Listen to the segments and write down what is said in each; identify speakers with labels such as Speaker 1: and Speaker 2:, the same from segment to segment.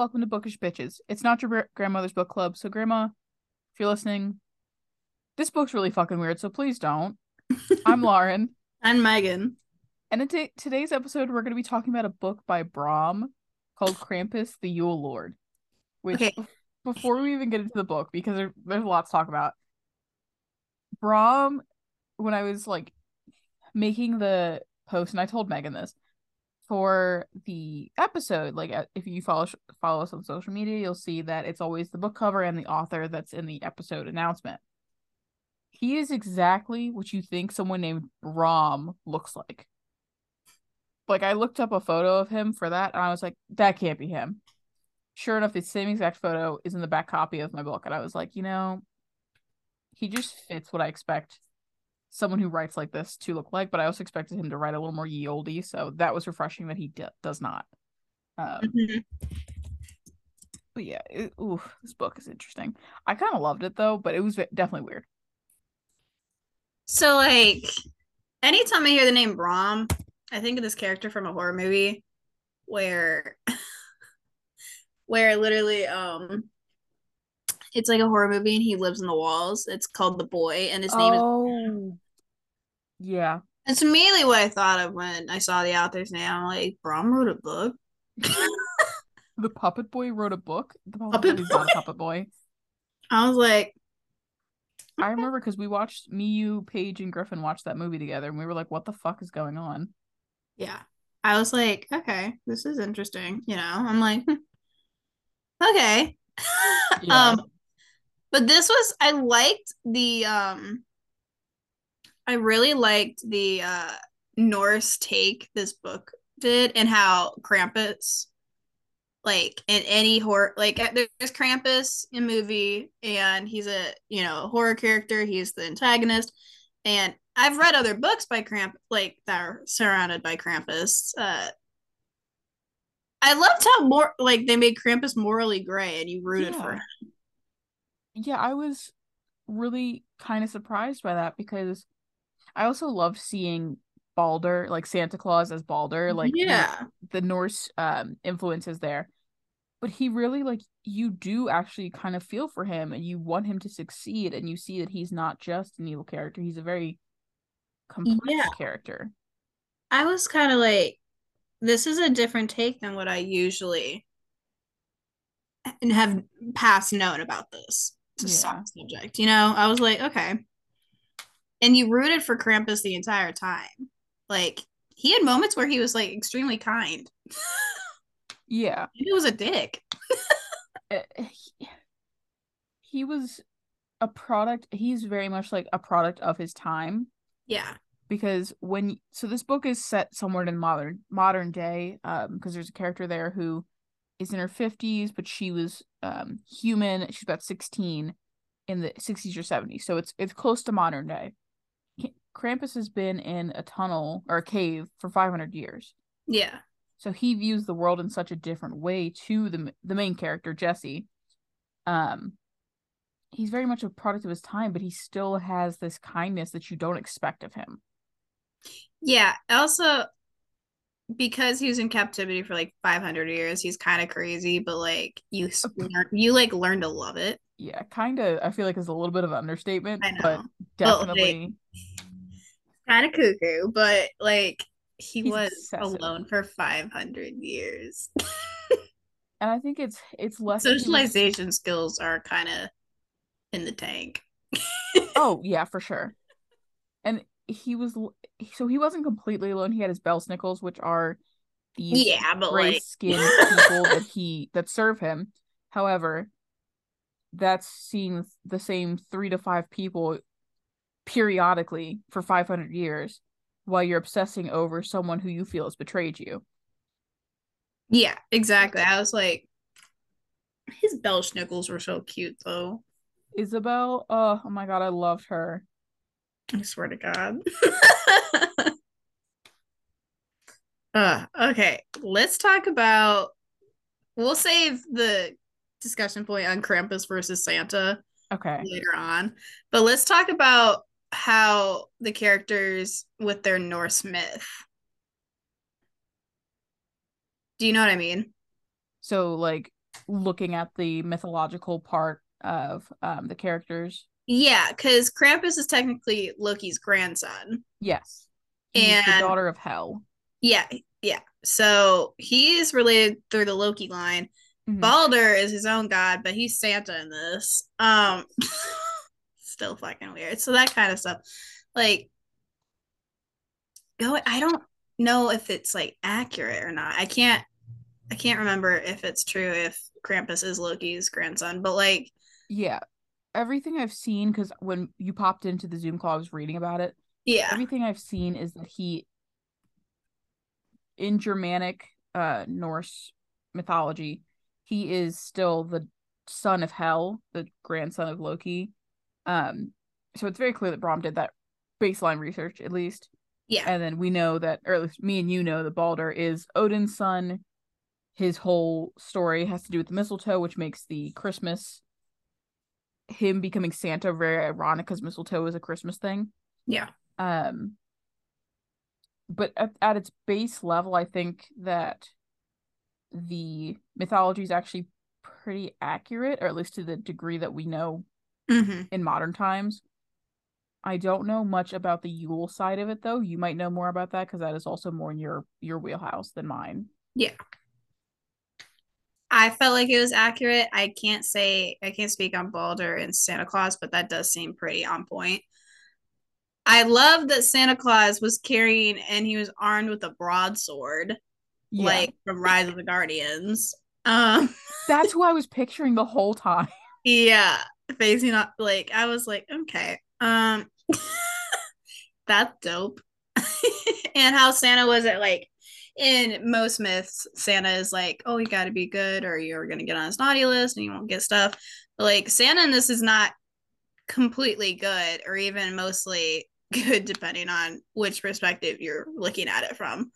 Speaker 1: welcome to Bookish Bitches. It's not your grandmother's book club, so grandma, if you're listening, this book's really fucking weird, so please don't. I'm Lauren.
Speaker 2: I'm Megan.
Speaker 1: And in t- today's episode, we're going to be talking about a book by Brom called Krampus the Yule Lord. Which, okay. before we even get into the book, because there, there's a lot to talk about, Brom, when I was like making the post, and I told Megan this, for the episode like uh, if you follow follow us on social media you'll see that it's always the book cover and the author that's in the episode announcement. He is exactly what you think someone named Brom looks like. Like i looked up a photo of him for that and i was like that can't be him. Sure enough the same exact photo is in the back copy of my book and i was like you know he just fits what i expect someone who writes like this to look like, but I also expected him to write a little more ye olde, so that was refreshing that he d- does not. Um, mm-hmm. But yeah, it, ooh, this book is interesting. I kind of loved it though, but it was definitely weird.
Speaker 2: So like, anytime I hear the name Brom, I think of this character from a horror movie where, where literally, um, it's like a horror movie and he lives in the walls. It's called The Boy and his name oh,
Speaker 1: is Yeah.
Speaker 2: It's immediately what I thought of when I saw the author's name. I'm like, Brom wrote a book.
Speaker 1: the Puppet Boy wrote a book. The Puppet, Boy. Puppet Boy.
Speaker 2: I was like,
Speaker 1: I remember because we watched me, you, Paige, and Griffin watched that movie together, and we were like, "What the fuck is going on?"
Speaker 2: Yeah, I was like, "Okay, this is interesting." You know, I'm like, hmm. "Okay." Yeah. um, but this was I liked the um I really liked the uh Norse take this book did and how Krampus like in any horror like there's Krampus in movie and he's a you know horror character. He's the antagonist. And I've read other books by Kramp like that are surrounded by Krampus uh I loved how more like they made Krampus morally gray and you rooted yeah. for him.
Speaker 1: Yeah, I was really kind of surprised by that because I also loved seeing Balder, like Santa Claus as Balder, like
Speaker 2: yeah,
Speaker 1: the, the Norse um influences there. But he really like you do actually kind of feel for him and you want him to succeed and you see that he's not just an evil character, he's a very complex yeah. character.
Speaker 2: I was kind of like this is a different take than what I usually and have past known about this yeah. subject, you know? I was like, okay. And you rooted for Krampus the entire time. Like, he had moments where he was like extremely kind.
Speaker 1: yeah.
Speaker 2: He was a dick.
Speaker 1: Uh, he, he was a product, he's very much like a product of his time.
Speaker 2: Yeah
Speaker 1: because when so this book is set somewhere in modern modern day um because there's a character there who is in her 50s, but she was um, human. She's about 16 in the 60s or 70s. So it's it's close to modern day. Krampus has been in a tunnel or a cave for 500 years.
Speaker 2: Yeah.
Speaker 1: So he views the world in such a different way to the the main character Jesse. Um he's very much a product of his time, but he still has this kindness that you don't expect of him.
Speaker 2: Yeah. Also, because he was in captivity for like 500 years he's kind of crazy but like you you like learn to love it
Speaker 1: yeah kind of i feel like it's a little bit of an understatement but definitely
Speaker 2: kind of cuckoo but like he he's was alone for 500 years
Speaker 1: and i think it's it's less
Speaker 2: socialization skills are kind of in the tank
Speaker 1: oh yeah for sure and he was so he wasn't completely alone. He had his Belsnickels, which are these
Speaker 2: yeah, but
Speaker 1: gray
Speaker 2: like...
Speaker 1: skinned people that he that serve him. However, that's seeing the same three to five people periodically for 500 years while you're obsessing over someone who you feel has betrayed you.
Speaker 2: Yeah, exactly. I was like, his Belsnickels were so cute though.
Speaker 1: Isabel, oh, oh my god, I loved her.
Speaker 2: I swear to God. uh, okay, let's talk about. We'll save the discussion point on Krampus versus Santa.
Speaker 1: Okay.
Speaker 2: Later on, but let's talk about how the characters with their Norse myth. Do you know what I mean?
Speaker 1: So, like looking at the mythological part of um the characters.
Speaker 2: Yeah, because Krampus is technically Loki's grandson.
Speaker 1: Yes. He's
Speaker 2: And-
Speaker 1: the daughter of hell.
Speaker 2: Yeah, yeah. So he is related through the Loki line.
Speaker 1: Mhm.
Speaker 2: Balder is his own god, but he's Santa in this. Um still fucking weird. So that kind of stuff. Like go I don't know if it's like accurate or not. I can't I can't remember if it's true if Krampus is Loki's grandson, but like
Speaker 1: Yeah. Everything I've seen, because when you popped into the Zoom call, I was reading about it.
Speaker 2: yeah.
Speaker 1: Everything I've seen is that he, in Germanic uh Norse mythology, he is still the son of Hel, the grandson of Loki. Um, so it's very clear that Brom did that baseline research, at least.
Speaker 2: Yeah.
Speaker 1: And then we know that, or at least me and you know that Balder is Odin's son. His whole story has to do with the mistletoe, which makes the Christmas him becoming Santa very ironic because mistletoe is a Christmas thing.
Speaker 2: Yeah.
Speaker 1: Um, but at, at its base level, I think that the mythology is actually pretty accurate, or at least to the degree that we know
Speaker 2: hmm
Speaker 1: in modern times. I don't know much about the Yule side of it though. You might know more about that because that is also more in your your wheelhouse than mine. Yeah.
Speaker 2: I felt like it was accurate. I can't say I can't speak on Balder and Santa Claus, but that does seem pretty on point. I love that Santa Claus was carrying and he was armed with a broadsword,
Speaker 1: Yeah.
Speaker 2: like from Rise of the Guardians. Um,
Speaker 1: that's who I was picturing the whole time.
Speaker 2: yeah, facing up like I was like, okay, um, that's dope. and how Santa was it like in most myths, Santa is like, oh, you got to be good, or you're gonna get on his naughty list and you won't get stuff. But like Santa this is not completely good, or even mostly good, depending on which perspective you're looking at it from.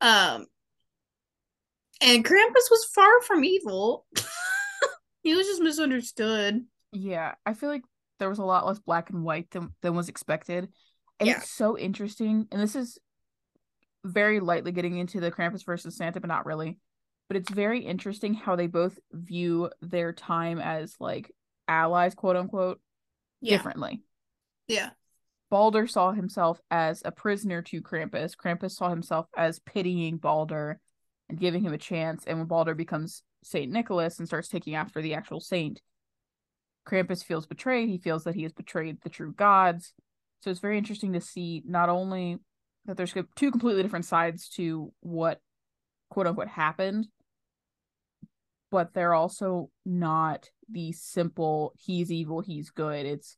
Speaker 2: Um, and Krampus was far from evil. he was just misunderstood.
Speaker 1: Yeah, I feel like there was a lot less black and white than than was expected. And
Speaker 2: Yeah.
Speaker 1: it's so interesting. And this is very lightly getting into the Krampus versus Santa, but not really. But it's very interesting how they both view their time as like allies, quote unquote,
Speaker 2: Yeah,
Speaker 1: differently.
Speaker 2: yeah,
Speaker 1: Balder saw himself as a prisoner to Krampus. Krampus saw himself as pitying Balder and giving him a chance. And when Balder becomes Saint Nicholas and starts taking after the actual saint, Krampus feels betrayed. He feels that he has betrayed the true gods. So it's very interesting to see not only that there's two completely different sides to what quote unquote happened, but they're also not the simple he's evil, he's good. It's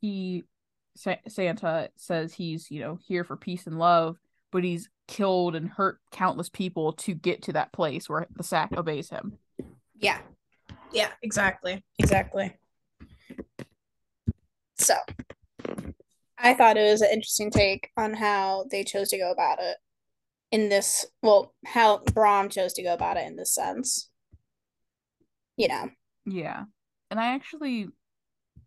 Speaker 1: he Sa- Santa says he's, you know, here for peace and love, but he's killed and hurt countless people to get to that place where the sack obeys him.
Speaker 2: yeah, yeah. Exactly, exactly. So, I thought it was an interesting take on how they chose to go about it in this. Well, how Brom chose to go about it in this sense. You know,
Speaker 1: Yeah. And I actually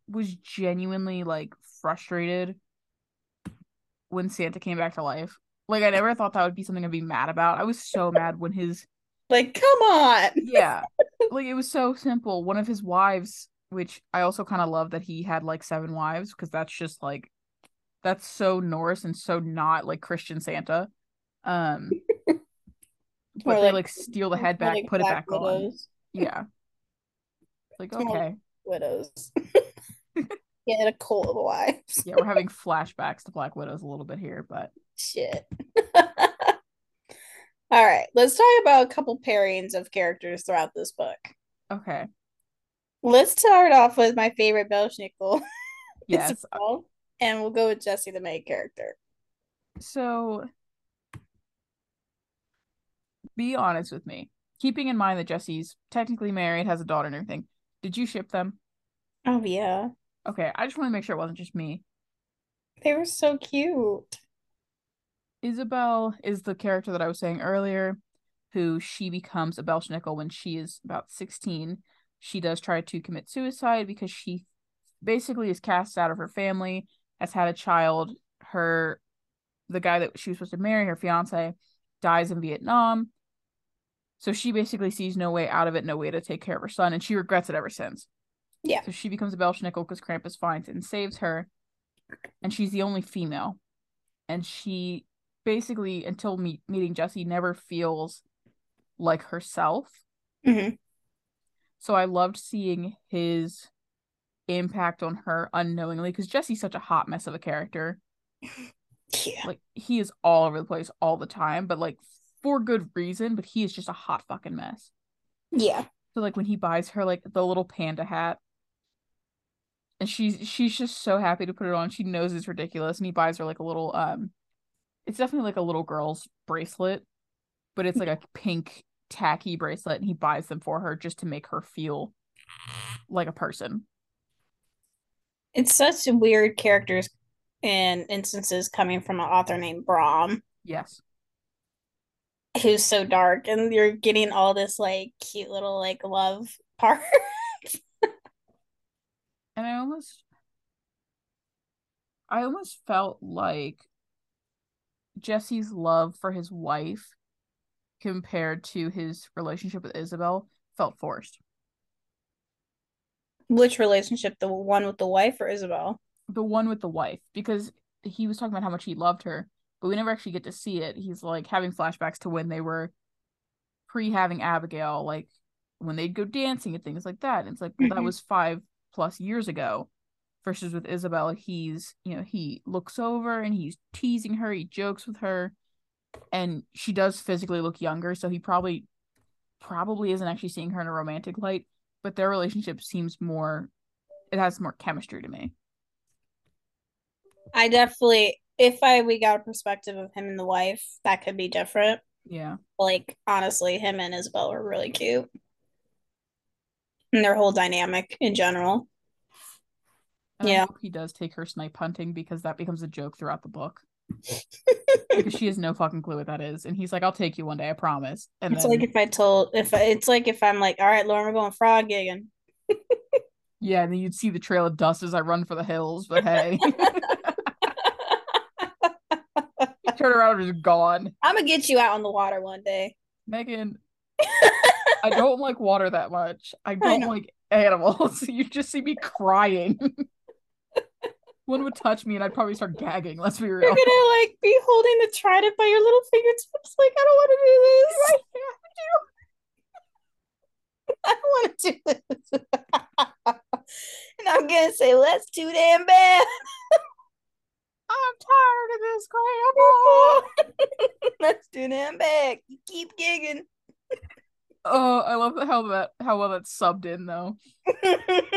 Speaker 1: was genuinely like frustrated when Santa came back to life. Like I never thought that would be something I'd be mad about. I was so mad when his
Speaker 2: like, come on.
Speaker 1: yeah. Like it was so simple. One of his wives, which I also kind of love that he had like seven wives because that's just like that's so Norse and so not like Christian Santa. Um but
Speaker 2: More
Speaker 1: they
Speaker 2: like-
Speaker 1: like steal the head back,
Speaker 2: like
Speaker 1: put it back on.
Speaker 2: Widows.
Speaker 1: Yeah. Like
Speaker 2: More like-
Speaker 1: okay.
Speaker 2: Widows. Get a cult of wives.
Speaker 1: Yeah, we're having flashbacks to Black Widows a little bit here, but
Speaker 2: Shit. All right, let's talk about a couple pairings of characters throughout this book.
Speaker 1: okay.
Speaker 2: Let's start off with my favorite Belsnickel,
Speaker 1: Yes.
Speaker 2: And we'll go with Jesse, the main character.
Speaker 1: So be honest with me. Keeping in mind that Jesse's technically married, has a daughter and everything. Did you ship them?
Speaker 2: Oh yeah,
Speaker 1: Okay, I just want to make sure it wasn't just me.
Speaker 2: they were so cute.
Speaker 1: Isabel is the character that I was saying earlier, who she becomes a Belsnickel when she is about 16. She does try to commit suicide because she basically is cast out of her family, has had a child. Her, the guy that she was supposed to marry, her fiance, dies in Vietnam. So she basically sees no way out of it, no way to take care of her son, and she regrets it ever since.
Speaker 2: Yeah.
Speaker 1: So she becomes a Belsnickel because Krampus finds and saves her, and she's the only female. And she basically, until meet, meeting Jesse, never feels like herself.
Speaker 2: Mm-hmm.
Speaker 1: So I loved seeing his impact on her unknowingly because Jesse's such a hot mess of a character.
Speaker 2: Yeah.
Speaker 1: Like he is all over the place all the time, but like for good reason, but he is just a hot fucking mess.
Speaker 2: Yeah.
Speaker 1: So like when he buys her like the little panda hat and she's she's just so happy to put it on. She knows it's ridiculous and he buys her like a little um it's definitely like a little girl's bracelet, but it's like a pink tacky bracelet and he buys them for her just to make her feel like a person.
Speaker 2: It's such weird characters and instances coming from an author named Brom.
Speaker 1: Yes.
Speaker 2: Who's so dark, and you're getting all this like cute little like love part.
Speaker 1: and I almost I almost felt like Jesse's love for his wife compared to his relationship with Isabel felt forced.
Speaker 2: Which relationship? The one with the wife or Isabel?
Speaker 1: The one with the wife, because he was talking about how much he loved her, but we never actually get to see it. He's like having flashbacks to when they were pre having Abigail, like when they'd go dancing and things like that. And it's like, well, that mm-hmm. was five plus years ago. Versus with Isabel, he's, you know, he looks over and he's teasing her, he jokes with her, and she does physically look younger, so he probably probably isn't actually seeing her in a romantic light, but their relationship seems more it has more chemistry to me.
Speaker 2: I definitely if I we got a perspective of him and the wife, that could be different.
Speaker 1: Yeah.
Speaker 2: Like honestly, him and Isabel were really cute. And their whole dynamic in general.
Speaker 1: And
Speaker 2: yeah.
Speaker 1: he does take her snipe hunting because that becomes a joke throughout the book. because she has no fucking clue what that is. And he's like, I'll take you one day, I promise. And
Speaker 2: it's
Speaker 1: then,
Speaker 2: like if I told if I, it's like if I'm like, all right, Lauren, we're going frog gigging.
Speaker 1: yeah, and then you'd see the trail of dust as I run for the hills, but hey. Turn around and just gone.
Speaker 2: I'm gonna get you out on the water one day.
Speaker 1: Megan, I don't like water that much. I don't
Speaker 2: I
Speaker 1: like animals. You just see me crying. One would touch me and I'd probably start gagging. Let's be real.
Speaker 2: You're gonna like be holding the trident by your little fingertips. Like I don't want to do this. I don't want to do this. and I'm gonna say, "Let's too damn bad."
Speaker 1: I'm tired of this, Grandma.
Speaker 2: Let's too damn bad. Keep gigging.
Speaker 1: Oh, I love how that how well that's subbed in though.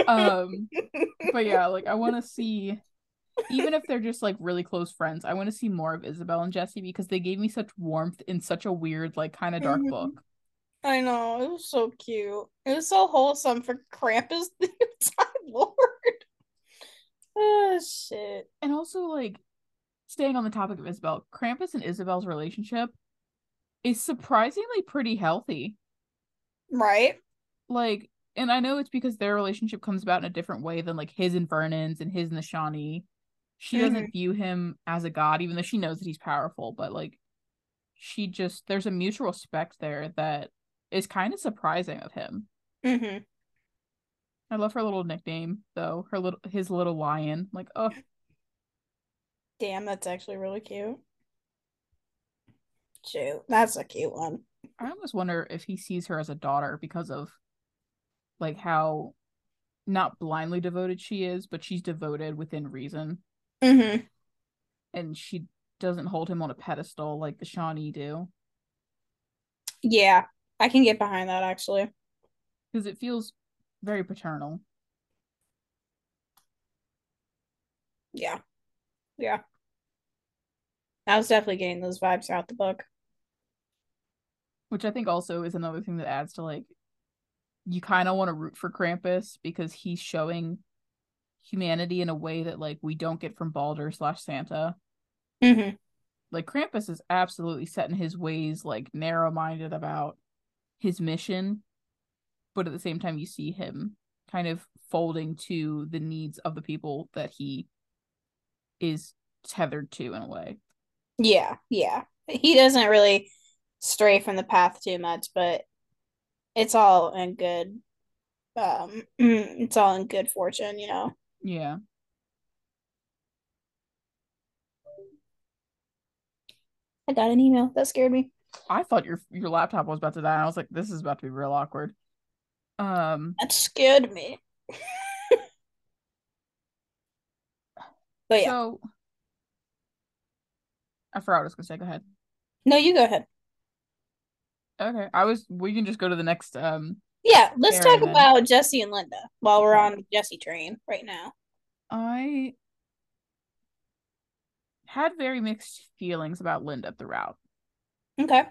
Speaker 1: Um, but yeah, like I want to see, even if they're just like really close friends, I want to see more of Isabel and Jesse because they gave me such warmth in such a weird, like kind of dark
Speaker 2: Mhm.
Speaker 1: book.
Speaker 2: I know it was so cute. It was so wholesome for Krampus, the time lord. Oh shit!
Speaker 1: And also, like, staying on the topic of Isabel, Krampus and Isabel's relationship is surprisingly pretty healthy.
Speaker 2: Right?
Speaker 1: Like, and I know it's because their relationship comes about in a different way than like his and Vernon's and his and the Shawnee. She doesn't view him as a god, even though she knows that he's powerful, but like she just there's a mutual respect there that is kind of surprising of him.
Speaker 2: Mm-hmm.
Speaker 1: I love her little nickname though. Her little his little lion. Like, oh
Speaker 2: Damn, that's actually really cute. Shoot, that's a cute one.
Speaker 1: I almost wonder if he sees her as a daughter because of like how not blindly devoted she is, but she's devoted within reason.
Speaker 2: Mm-hmm.
Speaker 1: And she doesn't hold him on a pedestal like the Shawnee do.
Speaker 2: Yeah, I can get behind that actually.
Speaker 1: Because it feels very paternal.
Speaker 2: Yeah, yeah. I was definitely getting those vibes throughout the book.
Speaker 1: Which I think also is another thing that adds to like you kind of want to root for Krampus because he's showing humanity in a way that like we don't get from Balder slash Santa.
Speaker 2: Mm-hmm.
Speaker 1: Like Krampus is absolutely set in his ways, like narrow minded about his mission, but at the same time you see him kind of folding to the needs of the people that he is tethered to in a way.
Speaker 2: Yeah, yeah. He doesn't really stray from the path too much, but it's all in good um it's all in good fortune, you know.
Speaker 1: Yeah.
Speaker 2: I got an email. That scared me.
Speaker 1: I thought your your laptop was about to die. I was like, this is about to be real awkward. Um
Speaker 2: That scared me. but yeah.
Speaker 1: So I forgot what I was gonna say. Go ahead.
Speaker 2: No, you go ahead.
Speaker 1: Okay. I was we can just go to the next um
Speaker 2: Yeah, let's talk
Speaker 1: then.
Speaker 2: about Jesse and Linda while we're on the Jesse train right now.
Speaker 1: I had very mixed feelings about Linda throughout.
Speaker 2: Okay.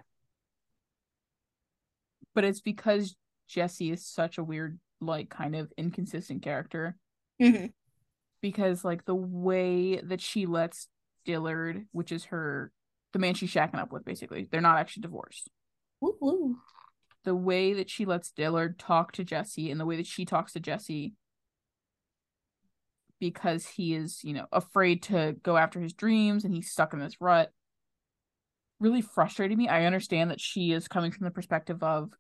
Speaker 1: But it's because Jesse is such a weird, like, kind of inconsistent character.
Speaker 2: Mm-hmm.
Speaker 1: Because, like, the way that she lets Dillard, which is her, the man she's shacking up with, basically, they're not actually divorced.
Speaker 2: Woo woo.
Speaker 1: The way that she lets Dillard talk to Jesse and the way that she talks to Jesse because he is, you know, afraid to go after his dreams and he's stuck in this rut really frustrated me. I understand that she is coming from the perspective of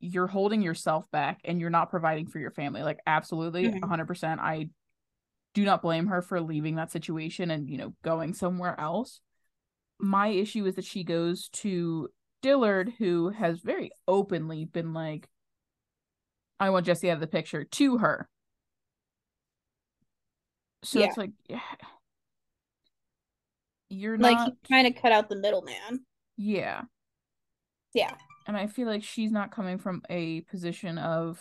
Speaker 1: you're holding yourself back and you're not providing for your family. Like absolutely
Speaker 2: Mhm.
Speaker 1: 100%. I do not blame her for leaving that situation and, you know, going somewhere else. My issue is that she goes to Dillard who has very openly been like I want Jesse out of the picture to her. So
Speaker 2: Yeah.
Speaker 1: it's like yeah. you're
Speaker 2: Like
Speaker 1: not
Speaker 2: he kind of cut out the middleman.
Speaker 1: yeah.
Speaker 2: Yeah.
Speaker 1: and I feel like she's not coming from a position of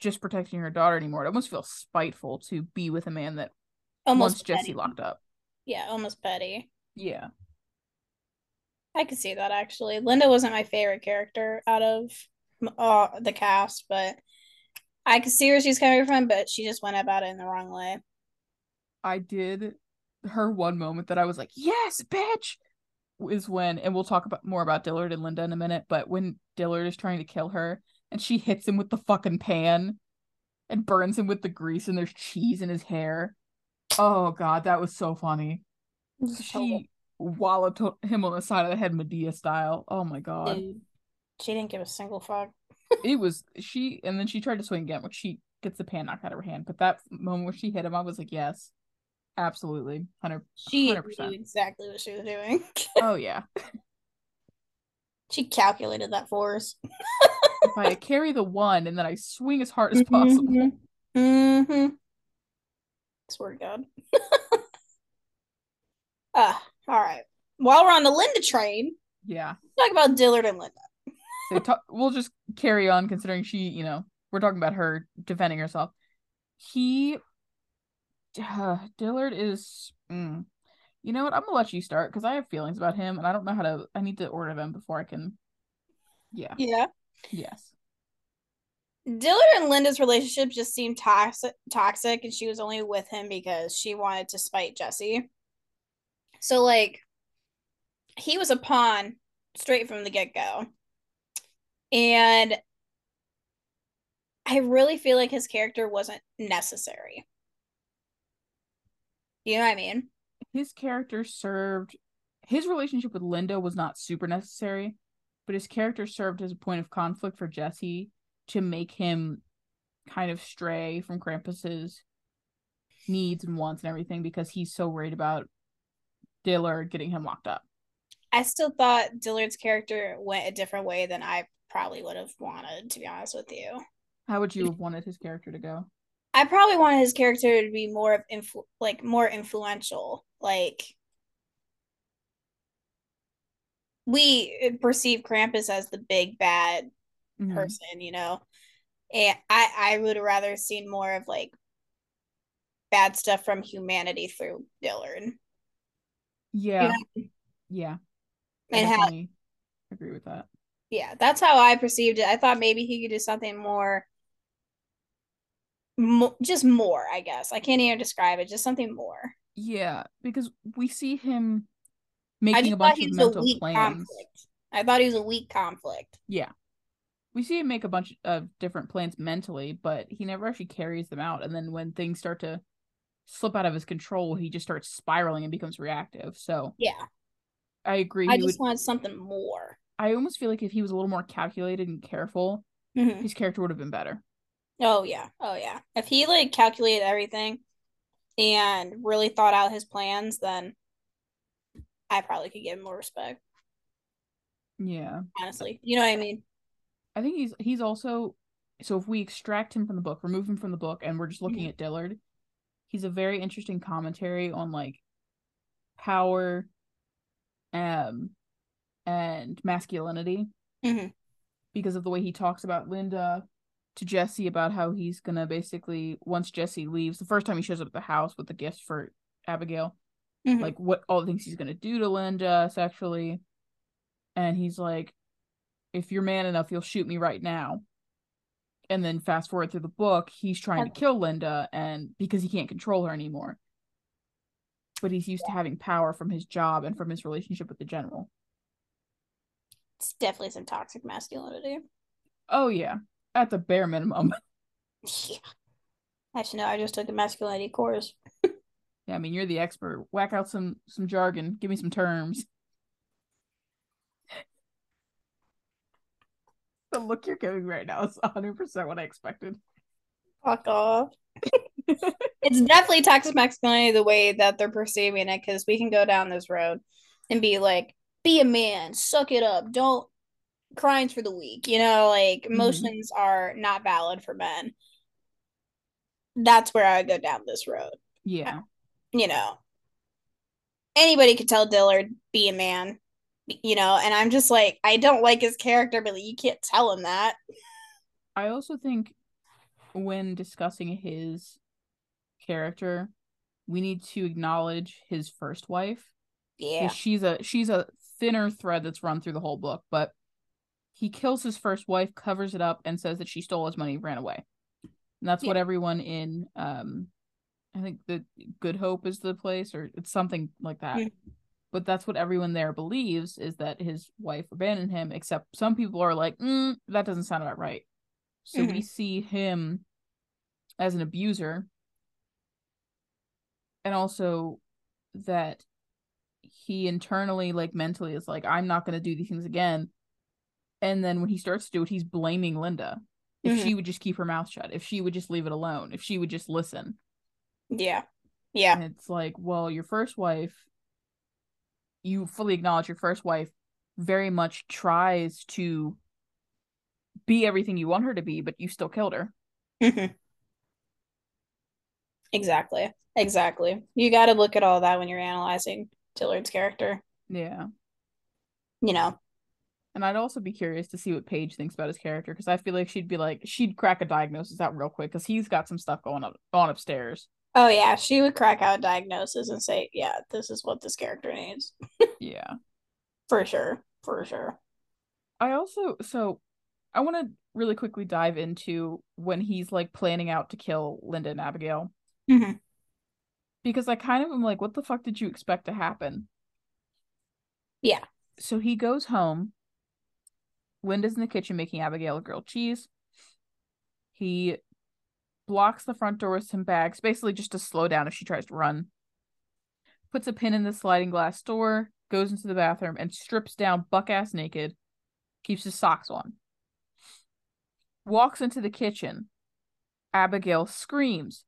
Speaker 1: just protecting her daughter anymore. It almost feels spiteful to be with a man that
Speaker 2: Almost
Speaker 1: wants Jesse locked up.
Speaker 2: Yeah, almost petty.
Speaker 1: Yeah.
Speaker 2: I could see that actually. Linda wasn't my favorite character out of uh, the cast, but I could see where she's coming from, but she just went about it in the wrong way.
Speaker 1: I did her one moment that I was like, "Yes, bitch." is when and we'll talk about more about Dillard and Linda in a minute, but when Dillard is trying to kill her and she hits him with the fucking pan and burns him with the grease and there's cheese in his hair. Oh god, that was so funny. She walloped him on the side of the head Madea style. Oh my god.
Speaker 2: Dude, she didn't give a single fuck.
Speaker 1: it was she and then she tried to swing again which she gets the pan knocked out of her hand but that moment where she hit him i was like yes absolutely 100
Speaker 2: She
Speaker 1: 100%.
Speaker 2: knew exactly what she was doing.
Speaker 1: oh yeah
Speaker 2: she calculated that for us.
Speaker 1: if i carry the one and then i swing as hard as possible
Speaker 2: Mm-hmm. Swear to God. Ah, all right. While we're on the Linda train,
Speaker 1: yeah
Speaker 2: talk about Dillard and Linda.
Speaker 1: they ta- we'll just carry on considering she you know we're talking about her defending herself he uh, dillard is mm, you know what i'm gonna let you start because i have feelings about him and i don't know how to i need to order them before i can yeah
Speaker 2: Yeah.
Speaker 1: yes
Speaker 2: Dillard and Linda's relationship just seemed toxic, toxic, and she was only with him because she wanted to spite Jesse. So, like, he was a pawn straight from the get go. And I really feel like his character wasn't necessary. You know what I mean?
Speaker 1: his character served his relationship with Linda was not super necessary, but his character served as a point of conflict for Jesse to make him kind of stray from Krampus's needs and wants and everything because he's so worried about Dillard getting him locked up.
Speaker 2: I still thought Dillard's character went a different way than I probably would have wanted, to be honest with you.
Speaker 1: How would you have wanted his character to go?
Speaker 2: I probably wanted his character to be more of influ- like more influential. Like we perceive Krampus as the big bad
Speaker 1: Mhm.
Speaker 2: person, you know. And I I would have rather seen more of like bad stuff from humanity through Dillard.
Speaker 1: Yeah.
Speaker 2: You know?
Speaker 1: Yeah. I
Speaker 2: And how
Speaker 1: agree with that.
Speaker 2: yeah, that's how I perceived it. I thought maybe he could do something more mo- just more, I guess. I can't even describe it, just something more.
Speaker 1: Yeah, because we see him making a bunch of mental plans.
Speaker 2: conflict. I thought he was a weak conflict.
Speaker 1: Yeah. We see him make a bunch of different plans mentally, but he never actually carries them out. And then when things start to slip out of his control, he just starts spiraling and becomes reactive. So
Speaker 2: Yeah.
Speaker 1: I agree.
Speaker 2: I just
Speaker 1: would,
Speaker 2: wanted something more.
Speaker 1: I almost feel like if he was a little more calculated and careful,
Speaker 2: Mhm.
Speaker 1: his character would have been better.
Speaker 2: Oh yeah. Oh yeah. If he like calculated everything and really thought out his plans, then I probably could give him more respect.
Speaker 1: Yeah.
Speaker 2: Honestly, you know what I mean?
Speaker 1: I think he's he's also so if we extract him from the book, remove him from the book, and we're just looking
Speaker 2: Mhm.
Speaker 1: at Dillard, he's a very interesting commentary on like power, um, and masculinity
Speaker 2: Mhm.
Speaker 1: because of the way he talks about Linda to Jesse about how he's gonna basically once Jesse leaves, the first time he shows up at the house with the gifts for Abigail,
Speaker 2: Mhm.
Speaker 1: like what all the things he's gonna do to Linda sexually, and he's like, if you're man enough, you'll shoot me right now. And then fast forward through the book, he's trying to kill Linda and because he can't control her anymore. But he's used to having power from his job and from his relationship with the general.
Speaker 2: It's definitely some toxic masculinity.
Speaker 1: Oh yeah. At the bare minimum.
Speaker 2: Yeah. Actually, no, I just took a masculinity course.
Speaker 1: yeah, I mean you're the expert. Whack out some some jargon. Give me some terms. The look you're giving right now is 100% what I expected.
Speaker 2: Fuck off. it's definitely toxic masculinity the way that they're perceiving it because we can go down this road and be like, be a man, suck it up, don't crying's for the weak, you know, like mm-hmm. emotions are not valid for men. That's where I go down this road,
Speaker 1: Yeah.
Speaker 2: you know. Anybody could tell Dillard, be a man, you know, and I'm just like, I don't like his character, but you can't tell him that.
Speaker 1: I also think when discussing his character, we need to acknowledge his first wife.
Speaker 2: yeah
Speaker 1: She's a she's a thinner thread that's run through the whole book, but he kills his first wife, covers it up, and says that she stole his money, and ran away. And that's what everyone in um I think the Good Hope is the place, or it's something like that.
Speaker 2: Mhm.
Speaker 1: But that's what everyone there believes is that his wife abandoned him, except some people are like, mm, that doesn't sound about right. So we see him as an abuser. And also that he internally, like mentally, is like, I'm not gonna do these things again. And then when he starts to do it, he's blaming Linda. If
Speaker 2: Mhm.
Speaker 1: she would just keep her mouth shut, if she would just leave it alone, if she would just listen.
Speaker 2: Yeah. Yeah.
Speaker 1: And it's like, well, your first wife, you fully acknowledge your first wife very much tries to be everything you want her to be, but you still killed her.
Speaker 2: Exactly. Exactly. You got to look at all that when you're analyzing Dillard's character.
Speaker 1: Yeah.
Speaker 2: You know.
Speaker 1: And I'd also be curious to see what Paige thinks about his character because I feel like she'd be like, she'd crack a diagnosis out real quick because he's got some stuff going up on upstairs.
Speaker 2: Oh yeah, she would crack out a diagnosis and say, "Yeah, this is what this character needs."
Speaker 1: Yeah.
Speaker 2: For sure. For sure.
Speaker 1: I also, so I want to really quickly dive into when he's like planning out to kill Linda and Abigail
Speaker 2: Mhm.
Speaker 1: because I kind of am like, what the fuck did you expect to happen?
Speaker 2: Yeah.
Speaker 1: So he goes home. Linda's in the kitchen making Abigail a grilled cheese. He blocks the front door with some bags, basically just to slow down if she tries to run. Puts a pin in the sliding glass door, goes into the bathroom, and strips down buck ass naked. Keeps his socks on. Walks into the kitchen. Abigail screams.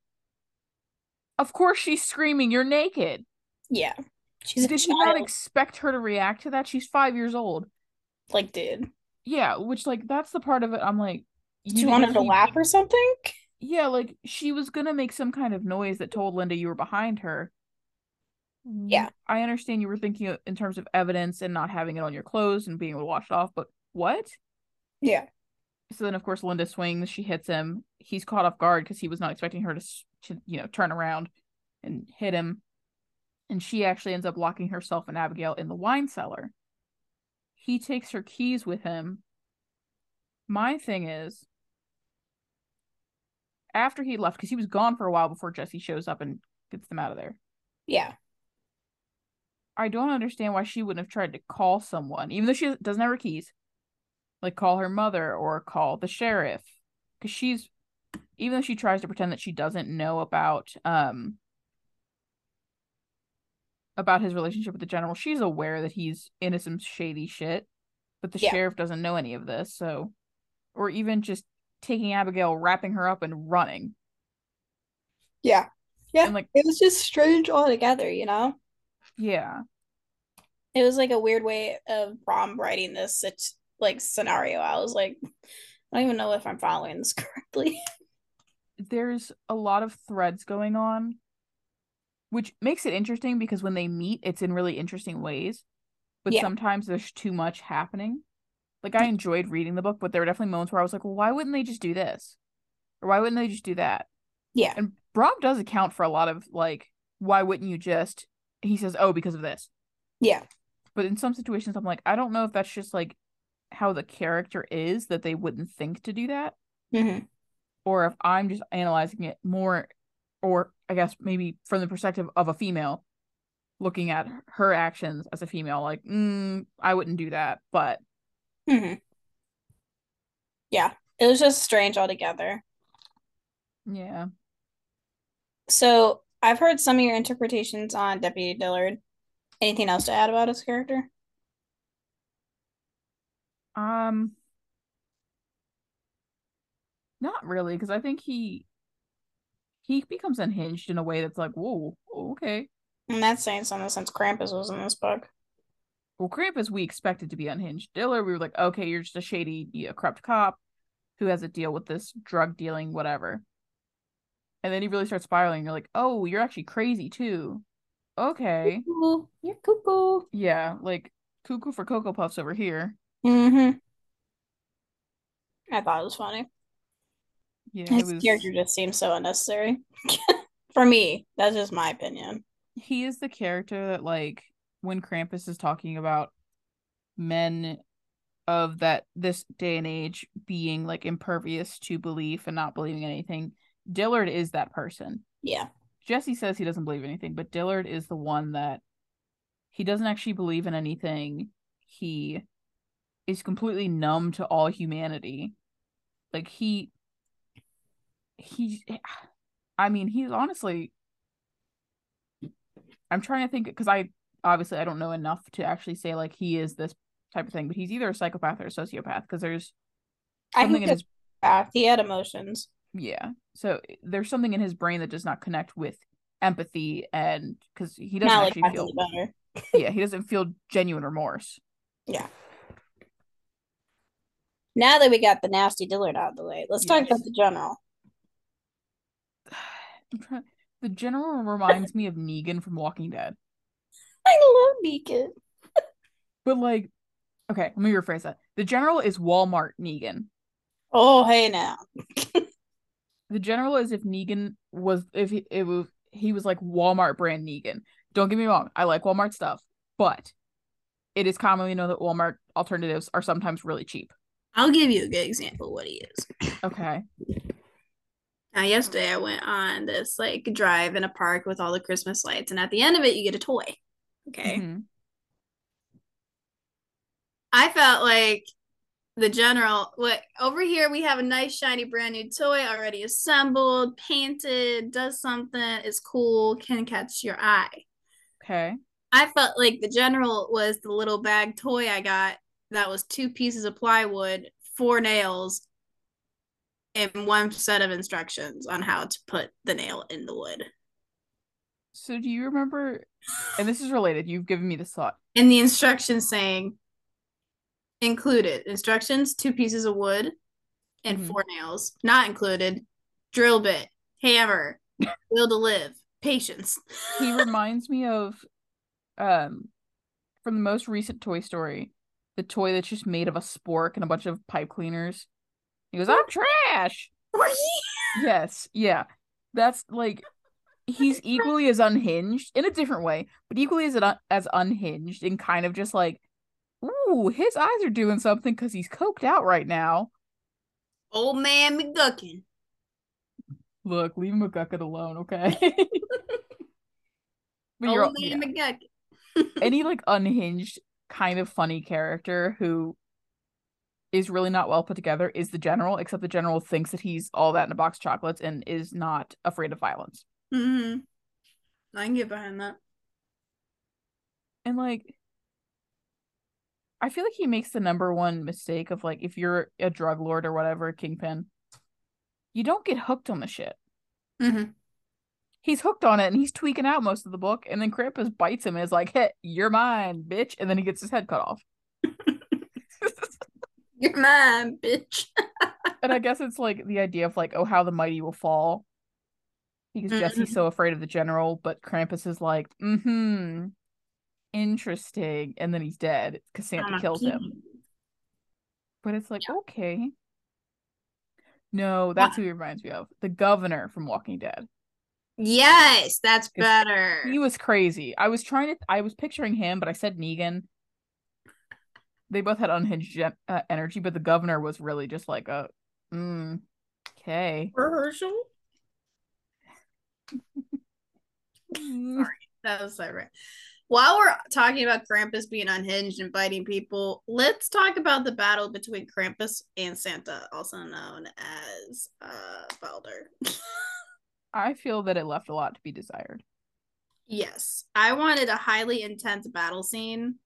Speaker 1: Of course she's screaming, you're naked.
Speaker 2: Yeah. She's
Speaker 1: Did you not expect her to react to that? She's five years old.
Speaker 2: like, did.
Speaker 1: Yeah, which like that's the part of it I'm like
Speaker 2: Did you want her to laugh or something?
Speaker 1: Yeah, like she was gonna make some kind of noise that told Linda you were behind her.
Speaker 2: Yeah.
Speaker 1: Mm, I understand you were thinking in terms of evidence and not having it on your clothes and being able to wash it off, but what?
Speaker 2: Yeah.
Speaker 1: So then, of course, Linda swings. She hits him. He's caught off guard because he was not expecting her to, to, you know, turn around and hit him. And she actually ends up locking herself and Abigail in the wine cellar. He takes her keys with him. My thing is, after he left, because he was gone for a while before Jesse shows up and gets them out of there.
Speaker 2: Yeah.
Speaker 1: I don't understand why she wouldn't have tried to call someone, even though she doesn't have her keys. Like call her mother or call the sheriff. Because she's even though she tries to pretend that she doesn't know about um about his relationship with the general, she's aware that he's into some shady shit. but the
Speaker 3: Yeah.
Speaker 1: sheriff doesn't know any of this. So, or even just taking Abigail, wrapping her up, and running.
Speaker 3: Yeah. Yeah.
Speaker 1: And like,
Speaker 3: It was just strange altogether, you know?
Speaker 1: Yeah,
Speaker 3: It was like a weird way of Rom writing this like scenario. I was like, I don't even know if I'm following this correctly.
Speaker 1: there's a lot of threads going on, which makes it interesting because when they meet, it's in really interesting ways. But
Speaker 3: Yeah.
Speaker 1: sometimes there's too much happening. Like I enjoyed reading the book, but there were definitely moments where I was like, well, why wouldn't they just do this? Or why wouldn't they just do that?
Speaker 3: Yeah.
Speaker 1: And Brom does account for a lot of like, why wouldn't you just he says, Oh, because of this.
Speaker 3: Yeah.
Speaker 1: But in some situations I'm like, I don't know if that's just like how the character is that they wouldn't think to do that.
Speaker 3: hmm
Speaker 1: or if I'm just analyzing it more, or I guess maybe from the perspective of a female, looking at her actions as a female, like, mm, I wouldn't do that, but
Speaker 3: hmm Yeah. It was just strange altogether.
Speaker 1: yeah,
Speaker 3: So I've heard some of your interpretations on Deputy Dillard. Anything else to add about his character?
Speaker 1: um, not really, because I think he he becomes unhinged in a way that's like, whoa, okay.
Speaker 3: And that's saying something since Krampus was in this book.
Speaker 1: Well, Krampus we expected to be unhinged. Diller, we were like, okay, you're just a shady, yeah, corrupt cop who has a deal with this drug dealing, whatever. And then he really starts spiraling. You're like, oh, you're actually crazy too. Okay.
Speaker 3: Cuckoo. You're cuckoo.
Speaker 1: Yeah, like cuckoo for Cocoa Puffs over here.
Speaker 3: Mm-hmm. I thought it was funny.
Speaker 1: Yeah,
Speaker 3: His
Speaker 1: was.
Speaker 3: character just seems so unnecessary. For me, that's just my opinion.
Speaker 1: He is the character that, like, when Krampus is talking about men of that this day and age being like impervious to belief and not believing anything, Dillard is that person.
Speaker 3: Yeah.
Speaker 1: Jesse says he doesn't believe anything, but Dillard is the one that he doesn't actually believe in anything. He is completely numb to all humanity. Like he he I mean, he's honestly I'm trying to think because I obviously I don't know enough to actually say like he is this type of thing, but he's either a psychopath or a sociopath because there's
Speaker 3: I
Speaker 1: something
Speaker 3: think
Speaker 1: in
Speaker 3: his fact he had emotions.
Speaker 1: Yeah. So eh, there's something in his brain that does not connect with empathy and because he doesn't
Speaker 3: Not
Speaker 1: actually feel
Speaker 3: better.
Speaker 1: yeah, he doesn't feel genuine remorse.
Speaker 3: Yeah. Now that we got the nasty Dillard out of the way, let's talk about the general.
Speaker 1: The general reminds me of Negan from Walking Dead.
Speaker 3: I love Beacon.
Speaker 1: But like okay, let me rephrase that. The general is Walmart Negan.
Speaker 3: Oh, hey now.
Speaker 1: The general is if Negan was if he, it was he was like Walmart brand Negan. Don't get me wrong, I like Walmart stuff, but it is commonly known that Walmart alternatives are sometimes really cheap.
Speaker 2: I'll give you a good example of what he is.
Speaker 1: Okay.
Speaker 2: Now, yesterday I went on this like drive in a park with all the Christmas lights, and at the end of it, you get a toy. Okay.
Speaker 1: Mhm.
Speaker 2: I felt like the general what over here we have a nice shiny brand new toy already assembled, painted, does something, is cool, can catch your eye.
Speaker 1: Okay.
Speaker 2: I felt like the general was the little bag toy I got that was two pieces of plywood, four nails, and one set of instructions on how to put the nail in the wood.
Speaker 1: So do you remember and this is related, you've given me this thought.
Speaker 2: And the instructions saying included instructions, two pieces of wood and
Speaker 1: Mhm.
Speaker 2: four nails. Not included, drill bit, hammer, will to live, patience.
Speaker 1: He reminds me of um from the most recent Toy Story, the toy that's just made of a spork and a bunch of pipe cleaners. He goes, I'm trash. Yes, yeah. That's like he's equally as unhinged in a different way, but equally as un- as unhinged and kind of just like, ooh, his eyes are doing something because he's coked out right now.
Speaker 2: Old man McGucket.
Speaker 1: Look, leave McGucket alone, okay? but
Speaker 2: Old
Speaker 1: yeah.
Speaker 2: McGucket.
Speaker 1: any like unhinged kind of funny character who is really not well put together is the general, except the general thinks that he's all that in a box of chocolates and is not afraid of violence.
Speaker 2: hmm I can get behind that.
Speaker 1: And like I feel like he makes the number one mistake of like if you're a drug lord or whatever, kingpin, you don't get hooked on the shit.
Speaker 2: Mm-hmm.
Speaker 1: He's hooked on it and he's tweaking out most of the book, and then Krampus bites him and is like, "Hey, you're mine, bitch," and then he gets his head cut off.
Speaker 2: You're mine, bitch.
Speaker 1: and I guess it's like the idea of like, oh, how the mighty will fall. Because
Speaker 2: Mhm.
Speaker 1: Jesse's so afraid of the general, but Krampus is like, mm-hmm. Interesting. And then he's dead because Santa kills him. But it's like, okay. No, that's who he reminds me of. The governor from Walking Dead.
Speaker 2: Yes, that's better.
Speaker 1: He was crazy. I was trying to I was picturing him, but I said Negan. They both had unhinged uh, energy, but the governor was really just like a mm, okay.
Speaker 2: Hershel?
Speaker 1: Mm.
Speaker 2: That was so right. While we're talking about Krampus being unhinged and biting people, let's talk about the battle between Krampus and Santa, also known as uh Balder.
Speaker 1: I feel that it left a lot to be desired.
Speaker 2: yes, I wanted a highly intense battle scene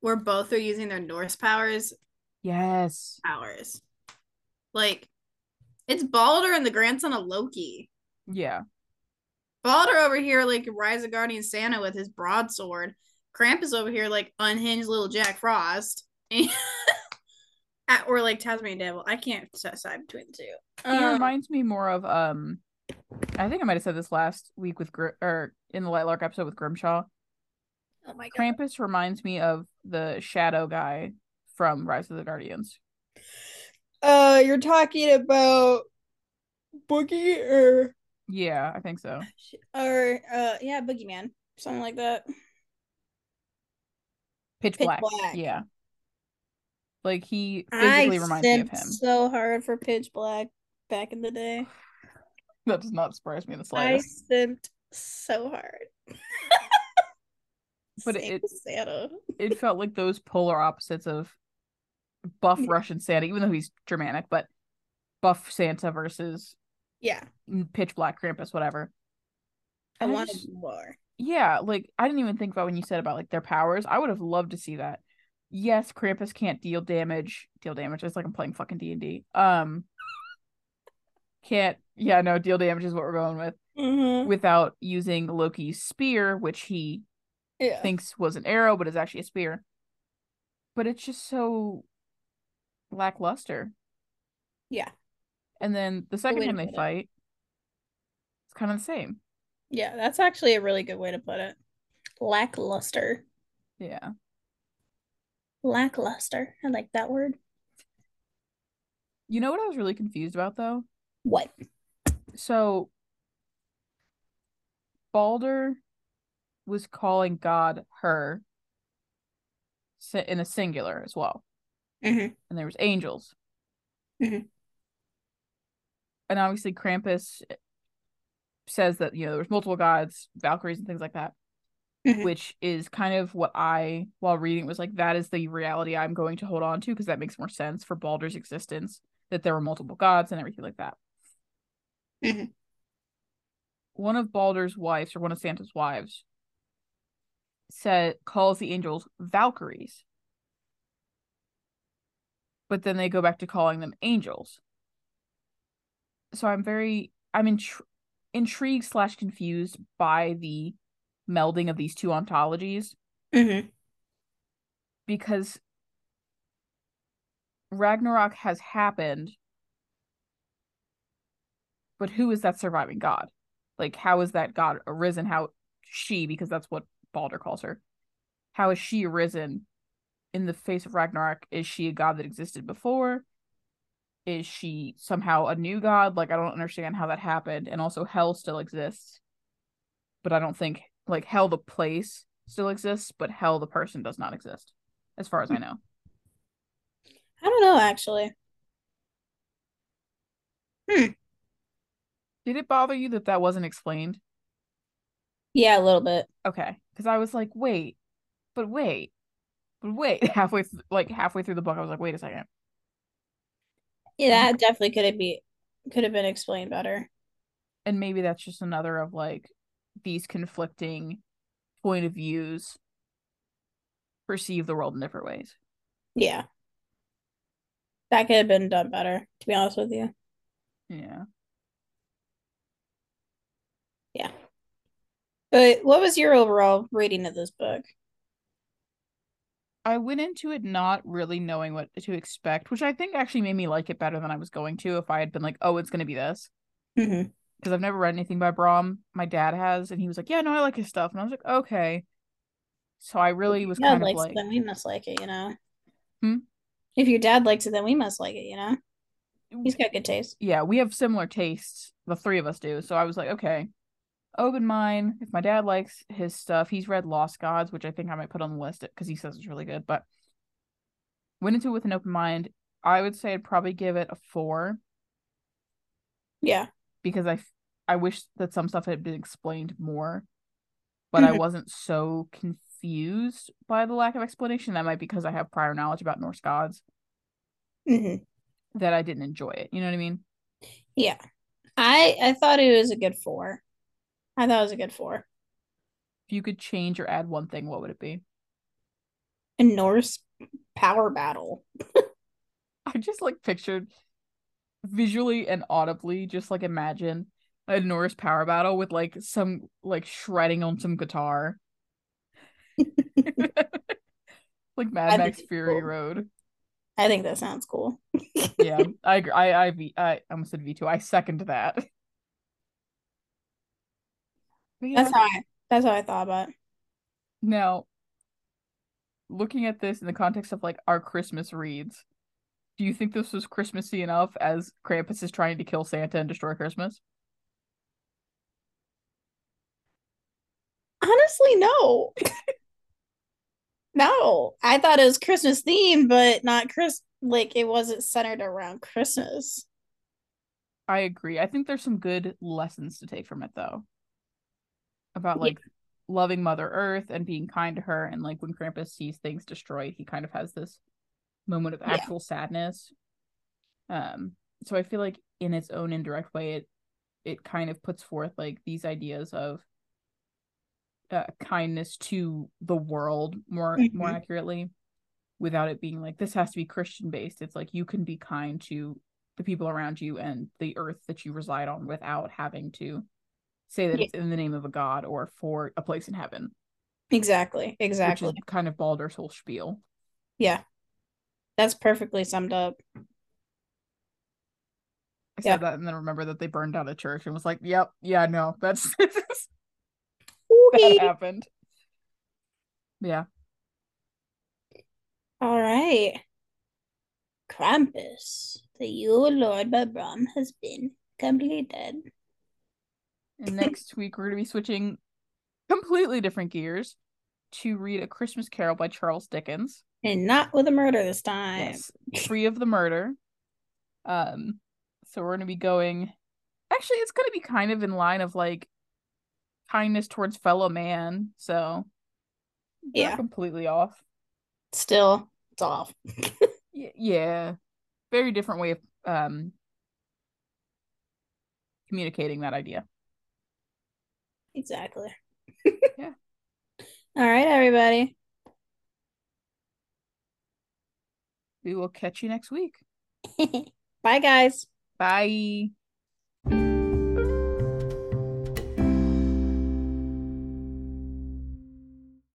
Speaker 2: where both are using their Norse powers
Speaker 1: Yes.
Speaker 2: powers. Like it's Balder and the grandson of Loki.
Speaker 1: Yeah.
Speaker 2: Balder over here like Rise of Guardian Santa with his broadsword. Krampus over here like unhinged little Jack Frost. At, or like Tasmanian Devil. I can't decide between the two.
Speaker 1: He
Speaker 2: Um,
Speaker 1: reminds me more of um I think I might have said this last week with Gr- or in the Lightlark episode with Grimshaw.
Speaker 2: oh my god.
Speaker 1: Krampus reminds me of the shadow guy from Rise of the Guardians.
Speaker 3: Uh, you're talking about Boogie or
Speaker 1: Yeah, I think so.
Speaker 3: or uh, yeah, Boogeyman, something like that.
Speaker 1: Pitch,
Speaker 3: Pitch
Speaker 1: black.
Speaker 3: Black.
Speaker 1: Yeah. Like he physically
Speaker 3: I
Speaker 1: reminds me of him.
Speaker 3: so hard for Pitch Black back in the day.
Speaker 1: That does not surprise me in the slightest.
Speaker 3: I simped so hard.
Speaker 1: But it-
Speaker 3: Santa.
Speaker 1: It felt like those polar opposites of buff Russian Santa, even though he's Germanic, but buff Santa versus
Speaker 3: Yeah,
Speaker 1: pitch black Krampus, whatever.
Speaker 3: I
Speaker 1: And I
Speaker 3: wanted
Speaker 1: just-
Speaker 3: more.
Speaker 1: yeah, like I didn't even think about when you said about like their powers. I would have loved to see that. Yes, Krampus can't deal damage. Deal damage. It's like I'm playing fucking D and D. Um, can't. Yeah, no, deal damage is what we're going with
Speaker 3: Mm-hmm.
Speaker 1: without using Loki's spear, which he
Speaker 3: Yeah.
Speaker 1: thinks was an arrow, but is actually a spear. But it's just so lackluster.
Speaker 3: Yeah.
Speaker 1: And then the second time they
Speaker 3: it.
Speaker 1: fight, it's kind of the same.
Speaker 3: Yeah, that's actually a really good way to put it. Lackluster.
Speaker 1: Yeah.
Speaker 3: Lackluster. I like that word.
Speaker 1: You know what I was really confused about though?
Speaker 3: What?
Speaker 1: So Balder was calling God her in a singular as well.
Speaker 3: Mhm.
Speaker 1: And there was angels.
Speaker 3: Mhm.
Speaker 1: And obviously Krampus says that, you know, there's multiple gods, Valkyries and things like that,
Speaker 3: Mhm.
Speaker 1: which is kind of what I while reading was like that is the reality I'm going to hold on to because that makes more sense for Balder's existence that there were multiple gods and everything like that.
Speaker 3: Mhm.
Speaker 1: one of Balder's wives or one of Santa's wives said calls the angels Valkyries. But then they go back to calling them angels. So I'm very I'm intri- intrigued slash confused by the melding of these two ontologies
Speaker 3: Mhm.
Speaker 1: because Ragnarok has happened. But who is that surviving god? Like, how is that god arisen? How she, because that's what Balder calls her, how is she arisen in the face of Ragnarok? Is she a god that existed before? Is she somehow a new god? Like, I don't understand how that happened. And also, Hell still exists. But I don't think, like, Hell the place still exists, but Hell the person does not exist, as far as I know.
Speaker 3: I don't know actually. Hmm.
Speaker 1: Did it bother you that that wasn't explained?
Speaker 3: Yeah, a little bit.
Speaker 1: Okay, because I was like, wait, but wait, but wait. Halfway, th- like halfway through the book, I was like, wait a second.
Speaker 3: Yeah, that definitely could have be could have been explained better.
Speaker 1: And maybe that's just another of like these conflicting point of views perceive the world in different ways.
Speaker 2: Yeah. That could have been done better, to be honest with you.
Speaker 1: Yeah.
Speaker 2: Yeah. But what was your overall rating of this book?
Speaker 1: I went into it not really knowing what to expect, which I think actually made me like it better than I was going to if I had been like, oh, it's going to be this.
Speaker 2: Mm-hmm.
Speaker 1: Because I've never read anything by Brom. My dad has, and he was like, yeah, no, I like his stuff. And I was like, okay. So I really was kind of like,
Speaker 2: it, then we must like it, you know.
Speaker 1: Hmm?
Speaker 2: If your dad likes it, then we must like it, you know. He's got good taste.
Speaker 1: yeah, we have similar tastes. The three of us do. So I was like, okay, open mind. If my dad likes his stuff, he's read Lost Gods, which I think I might put on the list because he says it's really good. But went into it with an open mind. I would say I'd probably give it a four
Speaker 2: Yeah.
Speaker 1: because I I wish that some stuff had been explained more, but I
Speaker 2: Mhm.
Speaker 1: wasn't so confused by the lack of explanation. That might be because I have prior knowledge about Norse gods
Speaker 2: hmm
Speaker 1: that I didn't enjoy it. You know what I mean?
Speaker 2: Yeah. I I thought it was a good four. I thought it was a good four.
Speaker 1: If you could change or add one thing, what would it be?
Speaker 2: A Norse power battle.
Speaker 1: I just like pictured visually and audibly, just like imagine a Norse power battle with like some like shredding on some guitar. like Mad
Speaker 2: I
Speaker 1: Max Fury
Speaker 2: cool.
Speaker 1: Road.
Speaker 2: I think that sounds cool.
Speaker 1: Yeah, I agree. i i almost said V2. I second that.
Speaker 2: That's how I that's how I thought about it.
Speaker 1: now looking at this in the context of like our Christmas reads, do you think this was Christmassy enough as Krampus is trying to kill Santa and destroy Christmas?
Speaker 2: Honestly, no. no. I thought it was Christmas themed, but not Chris like it wasn't centered around Christmas.
Speaker 1: I agree. I think there's some good lessons to take from it though. About
Speaker 2: Yeah.
Speaker 1: like loving Mother Earth and being kind to her and like when Krampus sees things destroyed, he kind of has this moment of
Speaker 2: Yeah.
Speaker 1: actual sadness. Um so I feel like in its own indirect way it it kind of puts forth like these ideas of uh, kindness to the world more more
Speaker 2: Mhm.
Speaker 1: accurately without it being like this has to be Christian based. It's like you can be kind to the people around you and the earth that you reside on without having to say that
Speaker 2: Yeah.
Speaker 1: it's in the name of a god or for a place in heaven,
Speaker 2: Exactly. Exactly.
Speaker 1: kind of Balder's whole spiel.
Speaker 2: Yeah. That's perfectly summed up.
Speaker 1: I
Speaker 2: Yeah.
Speaker 1: said that and then remember that they burned down a church and was like, "Yep, yeah, no, that's that happened." Yeah,
Speaker 2: All right. Krampus, the Yule Lord by Brom has been completed.
Speaker 1: And next week we're gonna be switching completely different gears to read A Christmas Carol by Charles Dickens.
Speaker 2: And not with a murder this time.
Speaker 1: Yes, free of the murder. Um, so we're gonna be going. Actually, it's gonna be kind of in line of like kindness towards fellow man. So
Speaker 2: Yeah.
Speaker 1: completely off.
Speaker 2: Still, it's off.
Speaker 1: Y- yeah, very different way of um communicating that idea.
Speaker 2: Exactly.
Speaker 1: Yeah.
Speaker 2: All right, everybody.
Speaker 1: We will catch you next week.
Speaker 2: Bye, guys.
Speaker 1: Bye.